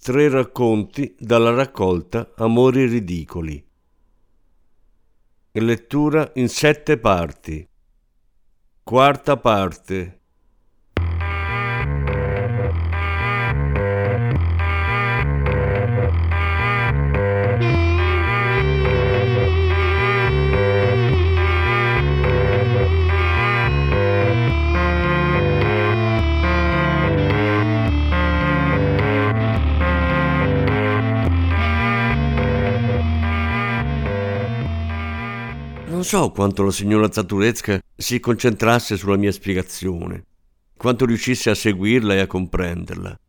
Tre racconti dalla raccolta Amori ridicoli. Lettura in sette parti. Quarta parte. So quanto la signora Zaturecka si concentrasse sulla mia spiegazione, quanto riuscisse a seguirla e a comprenderla.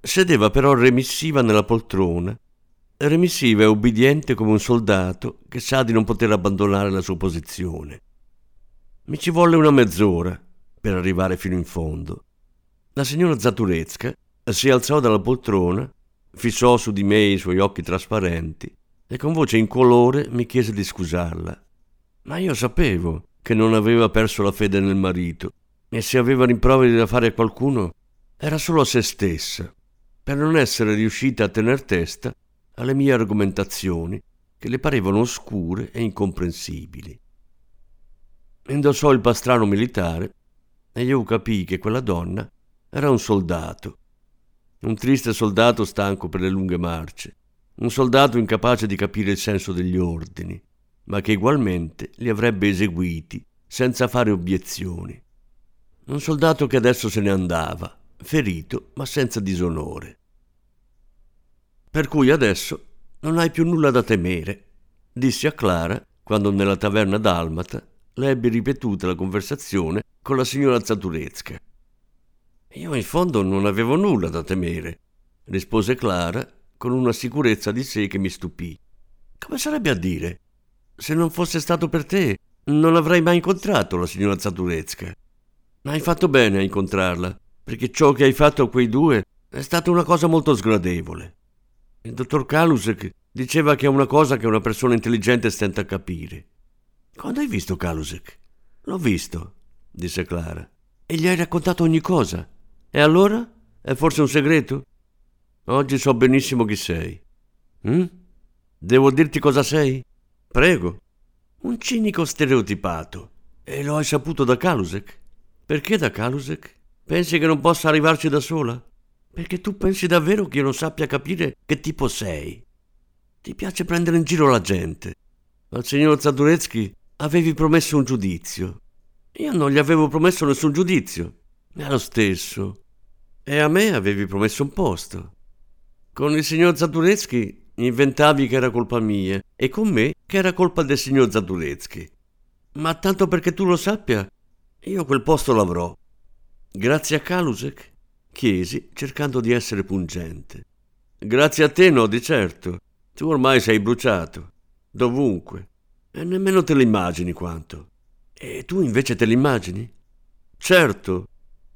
Sedeva però remissiva nella poltrona, remissiva e ubbidiente come un soldato che sa di non poter abbandonare la sua posizione. Mi ci volle una mezz'ora per arrivare fino in fondo. La signora Zaturecka si alzò dalla poltrona, fissò su di me i suoi occhi trasparenti e con voce incolore mi chiese di scusarla. Ma io sapevo che non aveva perso la fede nel marito e se aveva rimproveri da fare a qualcuno era solo a se stessa, per non essere riuscita a tener testa alle mie argomentazioni che le parevano oscure e incomprensibili. Indossò il pastrano militare e io capii che quella donna era un soldato, un triste soldato stanco per le lunghe marce, un soldato incapace di capire il senso degli ordini, ma che ugualmente li avrebbe eseguiti senza fare obiezioni. Un soldato che adesso se ne andava, ferito ma senza disonore. Per cui adesso non hai più nulla da temere, dissi a Clara quando nella taverna dalmata le ebbi ripetuta la conversazione con la signora Zaturecka. Io in fondo non avevo nulla da temere, rispose Clara con una sicurezza di sé che mi stupì. Come sarebbe a dire? Se non fosse stato per te, non avrei mai incontrato la signora Zaturecka. Ma hai fatto bene a incontrarla, perché ciò che hai fatto a quei due è stata una cosa molto sgradevole. Il dottor Kalusek diceva che è una cosa che una persona intelligente stenta a capire. Quando hai visto Kalusek? L'ho visto, disse Clara. E gli hai raccontato ogni cosa. E allora? È forse un segreto? Oggi so benissimo chi sei. Hm? Devo dirti cosa sei? Prego. Un cinico stereotipato. E lo hai saputo da Kalusek? Perché da Kalusek? Pensi che non possa arrivarci da sola? Perché tu pensi davvero che io non sappia capire che tipo sei? Ti piace prendere in giro la gente. Al signor Zaduretsky avevi promesso un giudizio. Io non gli avevo promesso nessun giudizio. È lo stesso. E a me avevi promesso un posto. Con il signor Zaduretsky inventavi che era colpa mia e con me che era colpa del signor Zaduletsky. Ma tanto perché tu lo sappia, io quel posto l'avrò. Grazie a Kalusek? chiesi, cercando di essere pungente. Grazie a te no, di certo. Tu ormai sei bruciato. Dovunque. E nemmeno te l'immagini quanto. E tu invece te l'immagini? Certo.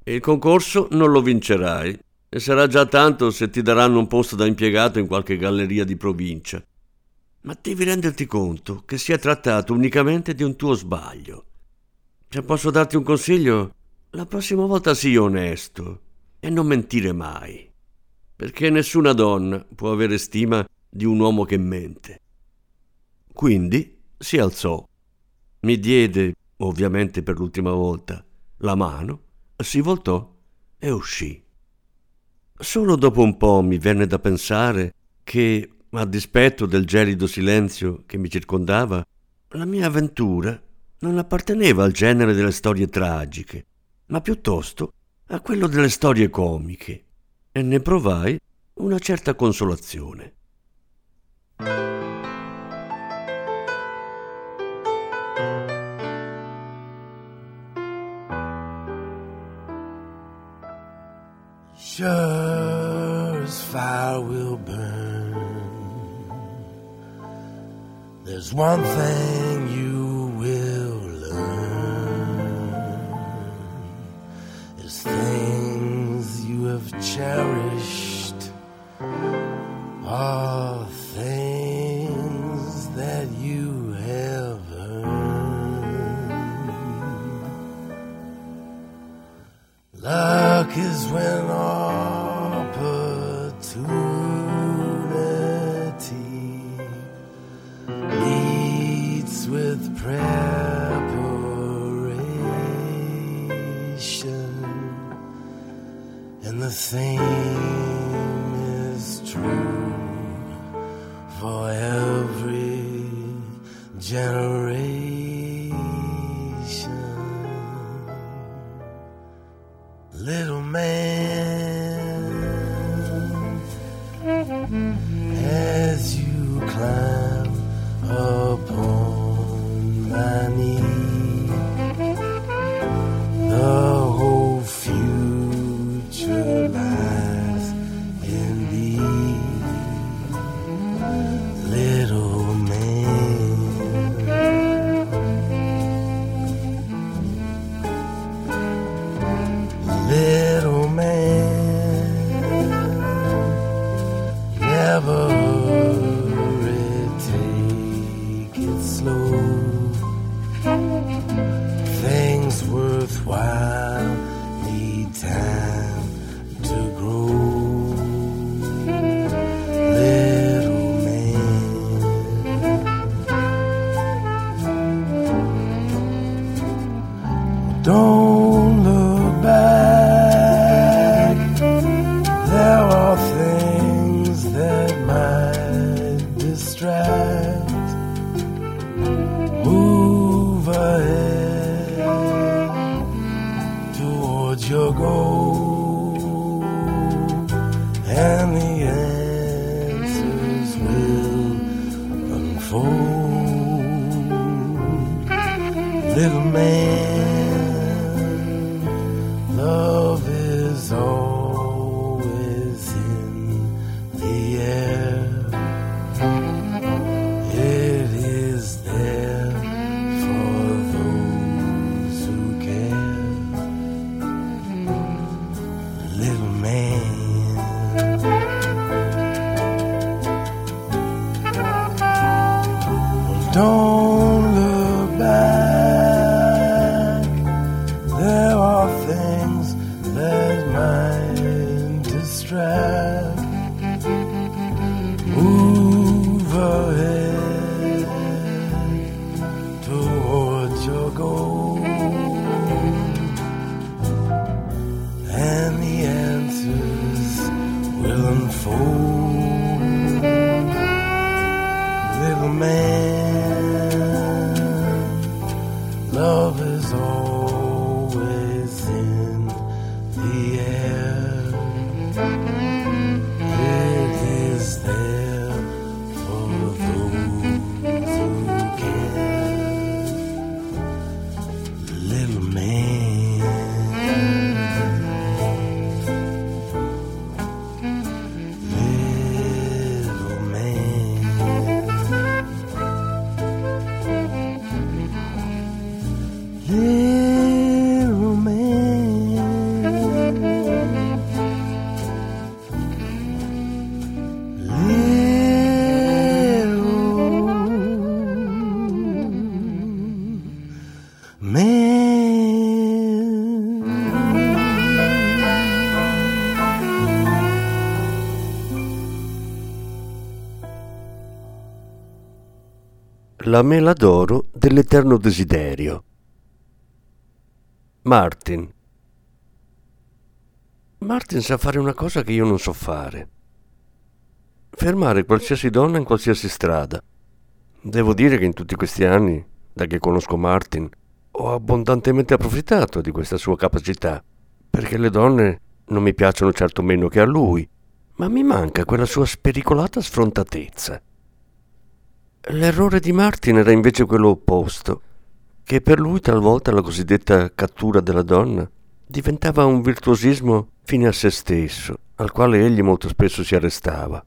Il concorso non lo vincerai, e sarà già tanto se ti daranno un posto da impiegato in qualche galleria di provincia. Ma devi renderti conto che si è trattato unicamente di un tuo sbaglio. Se posso darti un consiglio, la prossima volta sii onesto e non mentire mai, perché nessuna donna può avere stima di un uomo che mente. Quindi si alzò, mi diede, ovviamente per l'ultima volta, la mano, si voltò e uscì. Solo dopo un po' mi venne da pensare che, a dispetto del gelido silenzio che mi circondava, la mia avventura non apparteneva al genere delle storie tragiche, ma piuttosto a quello delle storie comiche, e ne provai una certa consolazione. As fire will burn. There's one thing you will learn is things you have cherished are things that you have earned. Luck is when opportunity meets with preparation, and the same unfold little man, love fool, little man. La mela d'oro dell'eterno desiderio. Martin. Martin sa fare una cosa che io non so fare. Fermare qualsiasi donna in qualsiasi strada. Devo dire che in tutti questi anni, da che conosco Martin, ho abbondantemente approfittato di questa sua capacità, perché le donne non mi piacciono certo meno che a lui, ma mi manca quella sua spericolata sfrontatezza. L'errore di Martin era invece quello opposto, che per lui talvolta la cosiddetta cattura della donna diventava un virtuosismo fine a se stesso, al quale egli molto spesso si arrestava.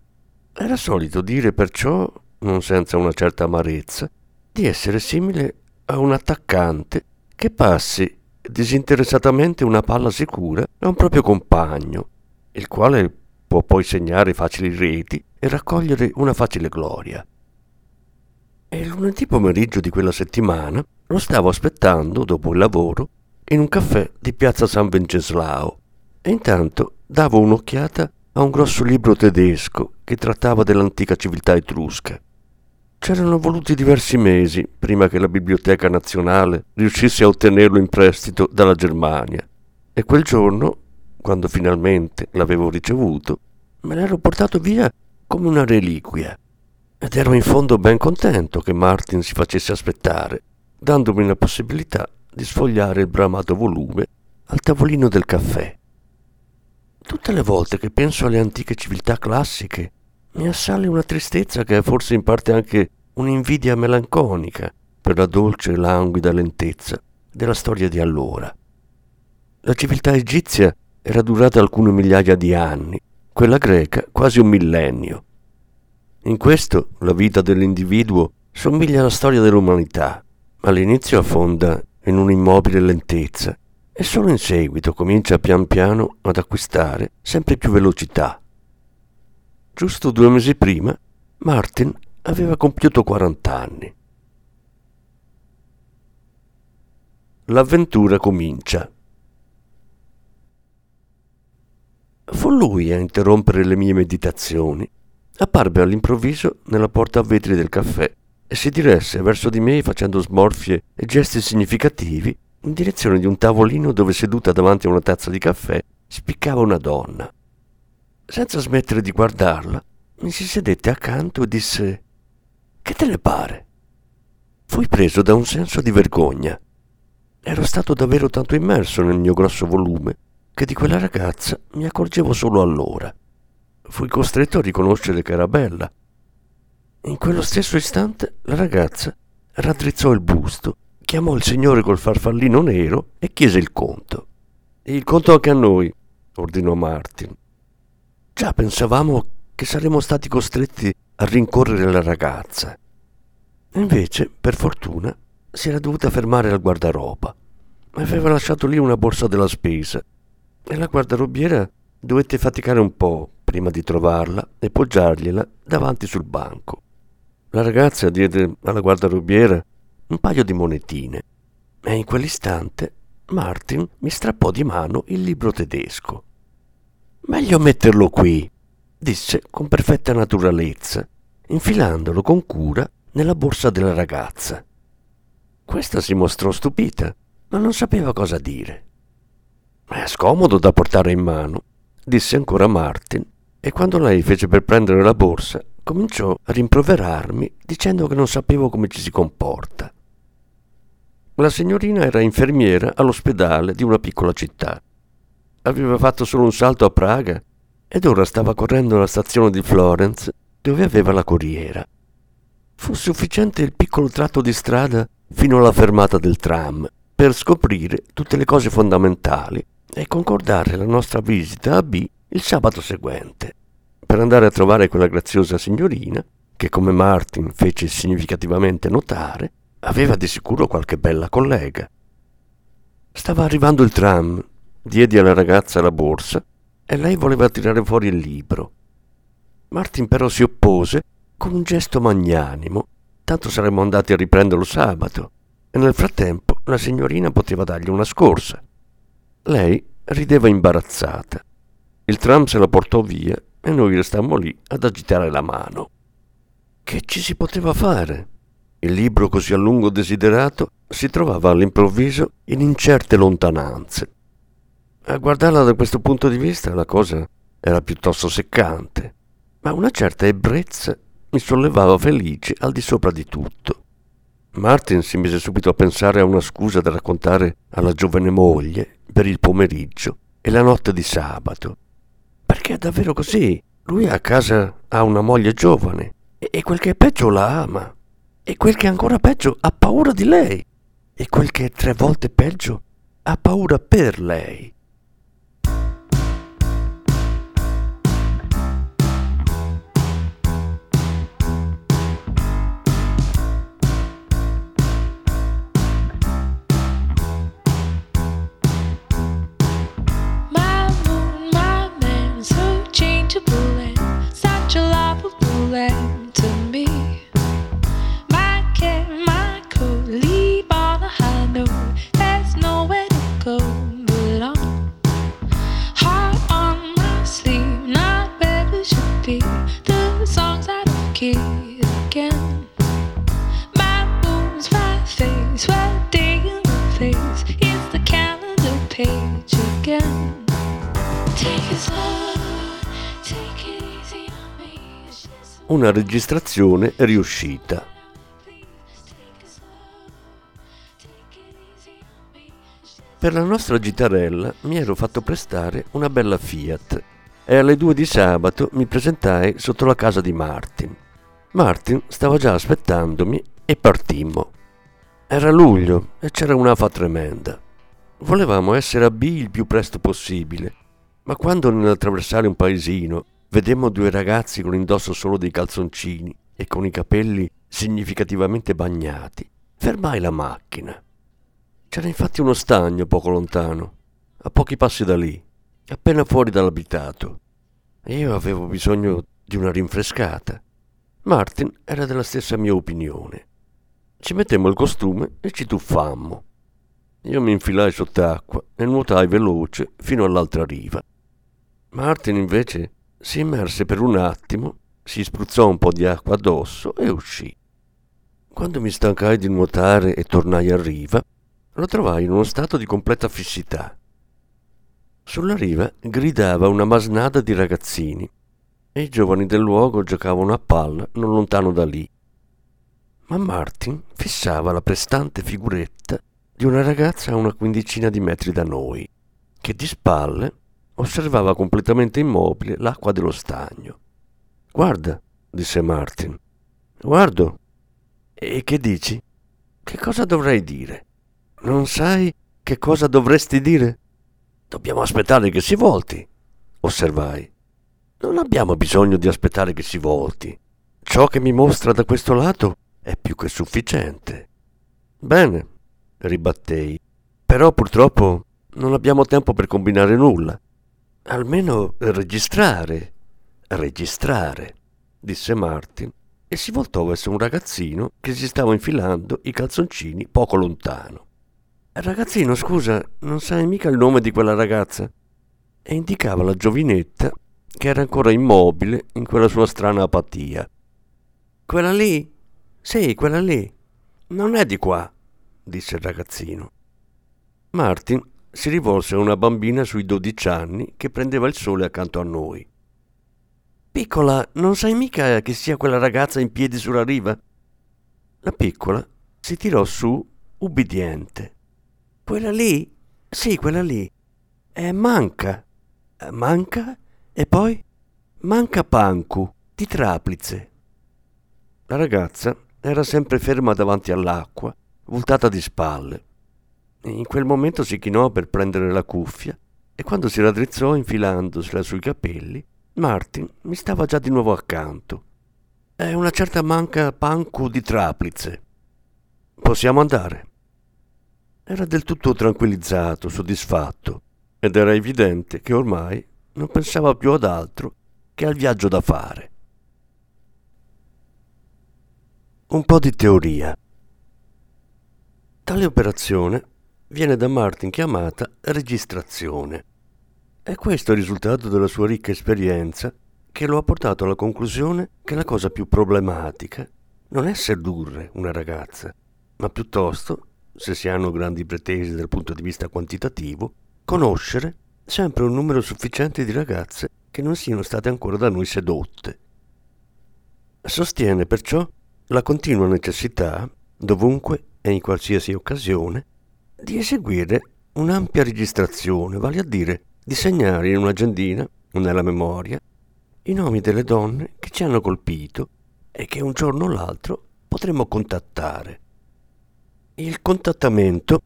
Era solito dire perciò, non senza una certa amarezza, di essere simile a un attaccante che passi disinteressatamente una palla sicura a un proprio compagno, il quale può poi segnare facili reti e raccogliere una facile gloria. E lunedì pomeriggio di quella settimana lo stavo aspettando dopo il lavoro in un caffè di piazza San Venceslao. E intanto davo un'occhiata a un grosso libro tedesco che trattava dell'antica civiltà etrusca. C'erano voluti diversi mesi prima che la Biblioteca Nazionale riuscisse a ottenerlo in prestito dalla Germania. E quel giorno, quando finalmente l'avevo ricevuto, me l'ero portato via come una reliquia ed ero in fondo ben contento che Martin si facesse aspettare, dandomi la possibilità di sfogliare il bramato volume al tavolino del caffè. Tutte le volte che penso alle antiche civiltà classiche, mi assale una tristezza che è forse in parte anche un'invidia melanconica per la dolce e languida lentezza della storia di allora. La civiltà egizia era durata alcune migliaia di anni, quella greca quasi un millennio. In questo la vita dell'individuo somiglia alla storia dell'umanità. All'inizio affonda in un'immobile lentezza e solo in seguito comincia pian piano ad acquistare sempre più velocità. Giusto due mesi prima, Martin aveva compiuto 40 anni. L'avventura comincia. Fu lui a interrompere le mie meditazioni. Apparve all'improvviso nella porta a vetri del caffè e si diresse verso di me facendo smorfie e gesti significativi in direzione di un tavolino dove seduta davanti a una tazza di caffè spiccava una donna. Senza smettere di guardarla, mi si sedette accanto e disse Che te ne pare? Fui preso da un senso di vergogna. Ero stato davvero tanto immerso nel mio grosso volume che di quella ragazza mi accorgevo solo allora. Fui costretto a riconoscere che era bella. In quello stesso istante la ragazza raddrizzò il busto chiamò il signore col farfallino nero e chiese il conto. Il conto anche a noi, ordinò Martin. Già pensavamo che saremmo stati costretti a rincorrere la ragazza. Invece, per fortuna, si era dovuta fermare al guardaroba. Aveva lasciato lì una borsa della spesa e la guardarobiera dovette faticare un po' prima di trovarla e poggiargliela davanti sul banco. La ragazza diede alla guardarobiera un paio di monetine e in quell'istante Martin mi strappò di mano il libro tedesco. Meglio metterlo qui, disse con perfetta naturalezza, infilandolo con cura nella borsa della ragazza. Questa si mostrò stupita, ma non sapeva cosa dire. È scomodo da portare in mano, disse ancora Martin, e quando lei fece per prendere la borsa, cominciò a rimproverarmi dicendo che non sapevo come ci si comporta. La signorina era infermiera all'ospedale di una piccola città. Aveva fatto solo un salto a Praga ed ora stava correndo alla stazione di Florence dove aveva la corriera. Fu sufficiente il piccolo tratto di strada fino alla fermata del tram per scoprire tutte le cose fondamentali e concordare la nostra visita a B il sabato seguente, per andare a trovare quella graziosa signorina che, come Martin fece significativamente notare, Aveva di sicuro qualche bella collega. Stava arrivando il tram, diedi alla ragazza la borsa e lei voleva tirare fuori il libro. Martin però si oppose con un gesto magnanimo, tanto saremmo andati a riprenderlo sabato e nel frattempo la signorina poteva dargli una scorsa. Lei rideva imbarazzata. Il tram se la portò via e noi restammo lì ad agitare la mano. Che ci si poteva fare? Il libro così a lungo desiderato si trovava all'improvviso in incerte lontananze. A guardarla da questo punto di vista la cosa era piuttosto seccante, ma una certa ebbrezza mi sollevava felice al di sopra di tutto. Martin si mise subito a pensare a una scusa da raccontare alla giovane moglie per il pomeriggio e la notte di sabato. Perché è davvero così. Lui a casa ha una moglie giovane e quel che è peggio la ama. E quel che è ancora peggio ha paura di lei. E quel che è tre volte peggio ha paura per lei. Una registrazione riuscita. Per la nostra gitarella mi ero fatto prestare una bella Fiat e alle due di sabato mi presentai sotto la casa di Martin. Martin stava già aspettandomi e partimmo. Era luglio e c'era un'afa tremenda. Volevamo essere a B il più presto possibile, ma quando nell'attraversare un paesino vedemmo due ragazzi con indosso solo dei calzoncini e con i capelli significativamente bagnati, fermai la macchina. C'era infatti uno stagno poco lontano, a pochi passi da lì, appena fuori dall'abitato. Io avevo bisogno di una rinfrescata. Martin era della stessa mia opinione. Ci mettemmo il costume e ci tuffammo. Io mi infilai sott'acqua e nuotai veloce fino all'altra riva. Martin invece si immerse per un attimo, si spruzzò un po' di acqua addosso e uscì. Quando mi stancai di nuotare e tornai a riva, lo trovai in uno stato di completa fissità. Sulla riva gridava una masnada di ragazzini e i giovani del luogo giocavano a palla non lontano da lì. Ma Martin fissava la prestante figuretta di una ragazza a una quindicina di metri da noi, che di spalle osservava completamente immobile l'acqua dello stagno. Guarda, disse Martin. Guardo. E che dici? Che cosa dovrei dire? Non sai che cosa dovresti dire? Dobbiamo aspettare che si volti, osservai. Non abbiamo bisogno di aspettare che si volti. Ciò che mi mostra da questo lato è più che sufficiente. Bene, ribattei. Però purtroppo non abbiamo tempo per combinare nulla. Almeno registrare. Registrare, disse Martin e si voltò verso un ragazzino che si stava infilando i calzoncini poco lontano. Ragazzino, scusa, non sai mica il nome di quella ragazza? E indicava la giovinetta che era ancora immobile in quella sua strana apatia. Quella lì? Sì, quella lì. Non è di qua, disse il ragazzino. Martin si rivolse a una bambina sui dodici anni che prendeva il sole accanto a noi. Piccola, non sai mica che sia quella ragazza in piedi sulla riva? La piccola si tirò su ubbidiente. Quella lì? Sì, quella lì. È Manca. Manca? E poi? Manca Pancu, di Traplice. La ragazza era sempre ferma davanti all'acqua, voltata di spalle. In quel momento si chinò per prendere la cuffia e quando si raddrizzò infilandosela sui capelli, Martin mi stava già di nuovo accanto. È una certa manca Pancu di Traplice. Possiamo andare. Era del tutto tranquillizzato, soddisfatto, ed era evidente che ormai non pensava più ad altro che al viaggio da fare. Un po' di teoria. Tale operazione viene da Martin chiamata registrazione. È questo il risultato della sua ricca esperienza che lo ha portato alla conclusione che la cosa più problematica non è sedurre una ragazza, ma piuttosto se si hanno grandi pretese dal punto di vista quantitativo, conoscere sempre un numero sufficiente di ragazze che non siano state ancora da noi sedotte. Sostiene perciò la continua necessità, dovunque e in qualsiasi occasione, di eseguire un'ampia registrazione, vale a dire di segnare in un'agendina o nella memoria i nomi delle donne che ci hanno colpito e che un giorno o l'altro potremo contattare. Il contattamento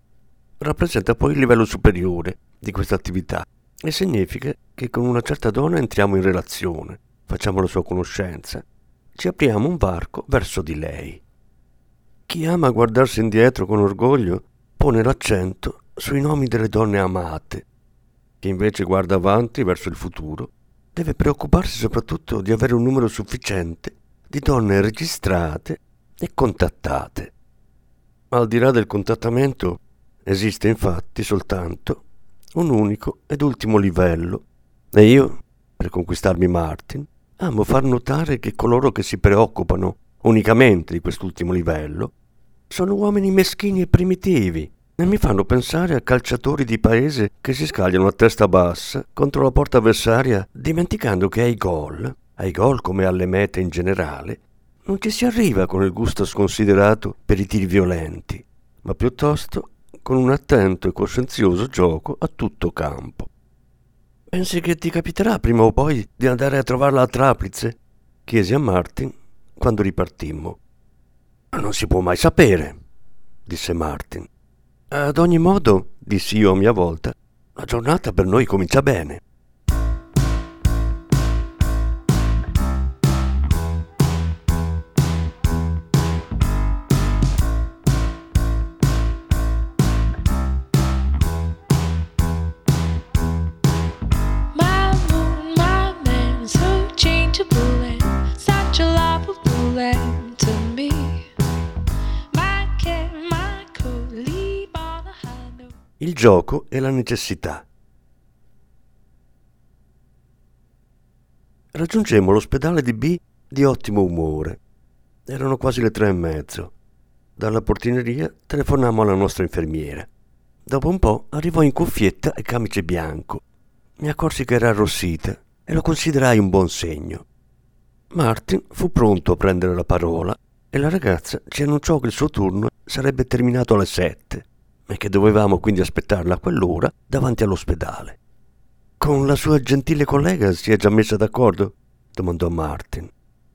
rappresenta poi il livello superiore di questa attività e significa che con una certa donna entriamo in relazione, facciamo la sua conoscenza, ci apriamo un varco verso di lei. Chi ama guardarsi indietro con orgoglio pone l'accento sui nomi delle donne amate. Chi invece guarda avanti verso il futuro deve preoccuparsi soprattutto di avere un numero sufficiente di donne registrate e contattate. Al di là del contattamento esiste infatti soltanto un unico ed ultimo livello e io, per conquistarmi Martin, amo far notare che coloro che si preoccupano unicamente di quest'ultimo livello sono uomini meschini e primitivi e mi fanno pensare a calciatori di paese che si scagliano a testa bassa contro la porta avversaria dimenticando che ai gol ai gol come alle mete in generale, non ci si arriva con il gusto sconsiderato per i tiri violenti, ma piuttosto con un attento e coscienzioso gioco a tutto campo. Pensi che ti capiterà prima o poi di andare a trovarla a Traplice? chiesi a Martin quando ripartimmo. Non si può mai sapere, disse Martin. Ad ogni modo, dissi io a mia volta, la giornata per noi comincia bene. Gioco e la necessità. Raggiungemmo l'ospedale di B di ottimo umore. Erano quasi le tre e mezzo. Dalla portineria telefonammo alla nostra infermiera. Dopo un po' arrivò in cuffietta e camice bianco. Mi accorsi che era arrossita e lo considerai un buon segno. Martin fu pronto a prendere la parola e la ragazza ci annunciò che il suo turno sarebbe terminato alle sette e che dovevamo quindi aspettarla a quell'ora davanti all'ospedale. Con la sua gentile collega si è già messa d'accordo? domandò Martin.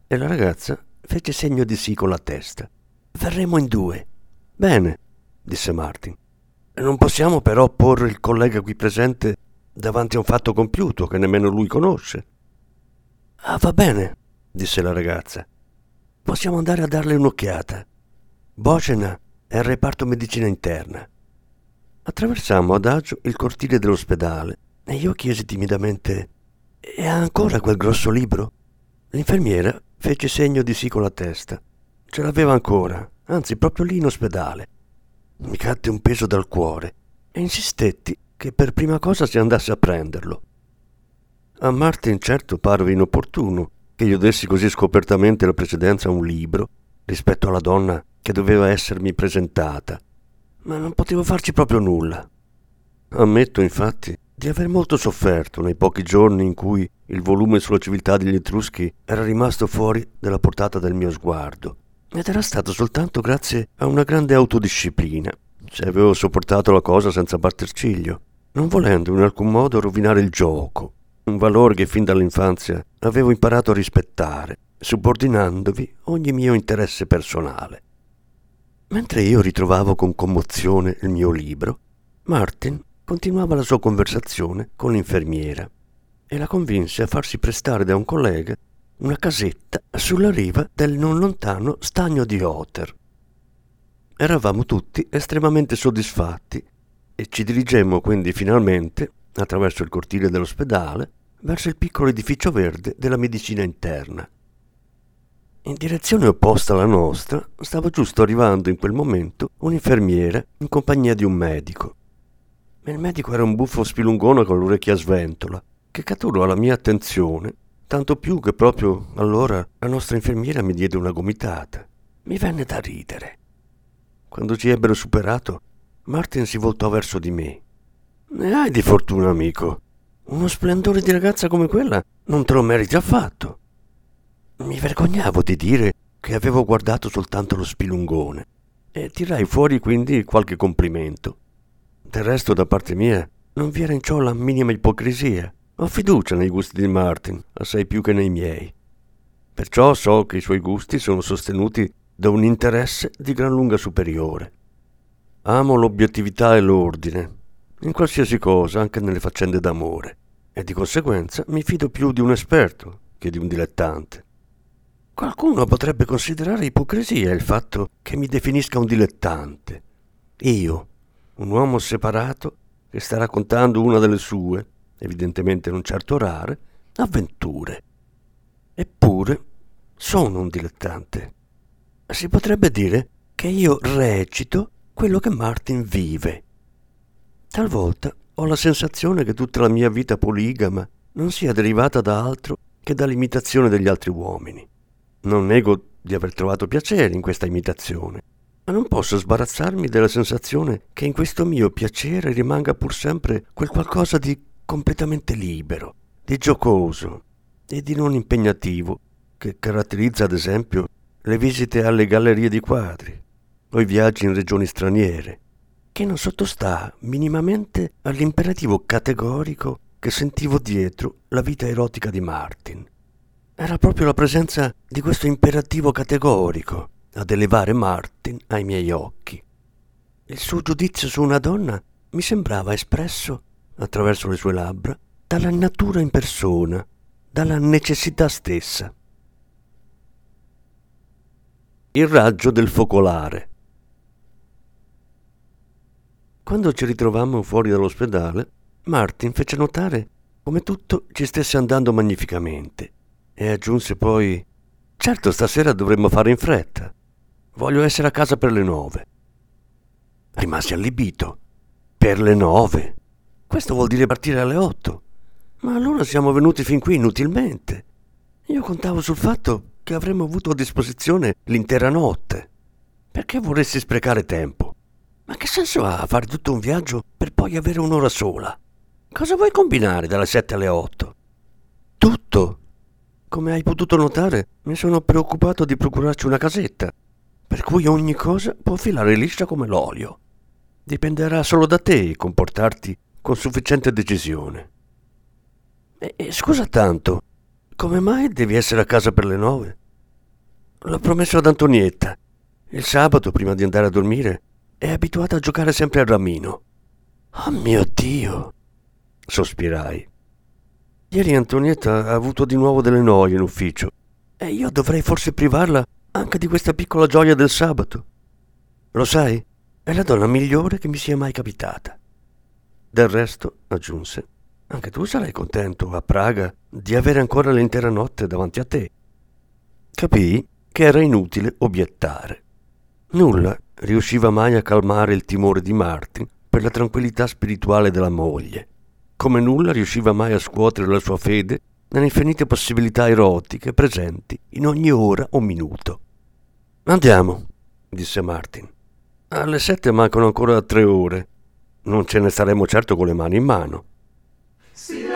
E la ragazza fece segno di sì con la testa. Verremo in due. Bene, disse Martin. Non possiamo però porre il collega qui presente davanti a un fatto compiuto che nemmeno lui conosce. Ah, va bene, disse la ragazza. Possiamo andare a darle un'occhiata. Bocena è al reparto medicina interna. Attraversammo adagio il cortile dell'ospedale e io chiesi timidamente: E ha ancora quel grosso libro? L'infermiera fece segno di sì con la testa. Ce l'aveva ancora, anzi proprio lì in ospedale. Mi cadde un peso dal cuore e insistetti che per prima cosa si andasse a prenderlo. A Martin certo parve inopportuno che io dessi così scopertamente la precedenza a un libro rispetto alla donna che doveva essermi presentata, ma non potevo farci proprio nulla. Ammetto infatti di aver molto sofferto nei pochi giorni in cui il volume sulla civiltà degli Etruschi era rimasto fuori della portata del mio sguardo, ed era stato soltanto grazie a una grande autodisciplina, se avevo sopportato la cosa senza batter ciglio, non volendo in alcun modo rovinare il gioco, un valore che fin dall'infanzia avevo imparato a rispettare, subordinandovi ogni mio interesse personale. Mentre io ritrovavo con commozione il mio libro, Martin continuava la sua conversazione con l'infermiera e la convinse a farsi prestare da un collega una casetta sulla riva del non lontano stagno di Otter. Eravamo tutti estremamente soddisfatti e ci dirigemmo quindi finalmente, attraverso il cortile dell'ospedale, verso il piccolo edificio verde della medicina interna. In direzione opposta alla nostra stava giusto arrivando in quel momento un'infermiera in compagnia di un medico. Il medico era un buffo spilungone con l'orecchia sventola, che catturò la mia attenzione, tanto più che proprio allora la nostra infermiera mi diede una gomitata. Mi venne da ridere. Quando ci ebbero superato, Martin si voltò verso di me. Ne hai di fortuna, amico. Uno splendore di ragazza come quella non te lo meriti affatto. Mi vergognavo di dire che avevo guardato soltanto lo spilungone e tirai fuori quindi qualche complimento. Del resto, da parte mia, non vi era in ciò la minima ipocrisia. Ho fiducia nei gusti di Martin, assai più che nei miei. Perciò so che i suoi gusti sono sostenuti da un interesse di gran lunga superiore. Amo l'obiettività e l'ordine, in qualsiasi cosa, anche nelle faccende d'amore, e di conseguenza mi fido più di un esperto che di un dilettante. Qualcuno potrebbe considerare ipocrisia il fatto che mi definisca un dilettante. Io, un uomo separato che sta raccontando una delle sue, evidentemente non certo rare, avventure. Eppure sono un dilettante. Si potrebbe dire che io recito quello che Martin vive. Talvolta ho la sensazione che tutta la mia vita poligama non sia derivata da altro che dall'imitazione degli altri uomini. Non nego di aver trovato piacere in questa imitazione, ma non posso sbarazzarmi della sensazione che in questo mio piacere rimanga pur sempre quel qualcosa di completamente libero, di giocoso, e di non impegnativo che caratterizza ad esempio le visite alle gallerie di quadri o i viaggi in regioni straniere, che non sottostà minimamente all'imperativo categorico che sentivo dietro la vita erotica di Martin. Era proprio la presenza di questo imperativo categorico ad elevare Martin ai miei occhi. Il suo giudizio su una donna mi sembrava espresso, attraverso le sue labbra, dalla natura in persona, dalla necessità stessa. Il raggio del focolare. Quando ci ritrovammo fuori dall'ospedale, Martin fece notare come tutto ci stesse andando magnificamente e aggiunse poi Certo, stasera dovremmo fare in fretta. Voglio essere a casa per le nove. Rimasi allibito. Per le nove? Questo vuol dire partire alle otto. Ma allora siamo venuti fin qui inutilmente. Io contavo sul fatto che avremmo avuto a disposizione l'intera notte. Perché vorresti sprecare tempo? Ma che senso ha fare tutto un viaggio per poi avere un'ora sola? Cosa vuoi combinare dalle sette alle otto? Tutto. Come hai potuto notare, mi sono preoccupato di procurarci una casetta, per cui ogni cosa può filare liscia come l'olio. Dipenderà solo da te comportarti con sufficiente decisione. E, e scusa tanto, come mai devi essere a casa per le nove? L'ho promesso ad Antonietta. Il sabato, prima di andare a dormire, è abituata a giocare sempre al ramino. Oh mio Dio! Sospirai. Ieri Antonietta ha avuto di nuovo delle noie in ufficio e io dovrei forse privarla anche di questa piccola gioia del sabato. Lo sai, è la donna migliore che mi sia mai capitata. Del resto, aggiunse, anche tu sarai contento a Praga di avere ancora l'intera notte davanti a te. Capii che era inutile obiettare. Nulla riusciva mai a calmare il timore di Martin per la tranquillità spirituale della moglie, come nulla riusciva mai a scuotere la sua fede nelle infinite possibilità erotiche presenti in ogni ora o minuto. Andiamo, disse Martin. Alle sette mancano ancora tre ore. Non ce ne staremo certo con le mani in mano. See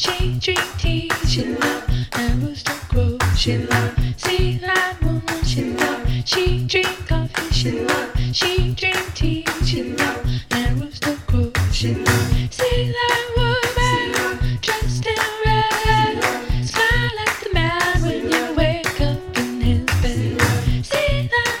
She drink tea, she love. And rooster crow, she love. See that woman, she love. She drink coffee, she love. She drink tea, she love. And rooster crow, she love. See that woman, dressed in red. Smile at the man when you wake up in his bed. See that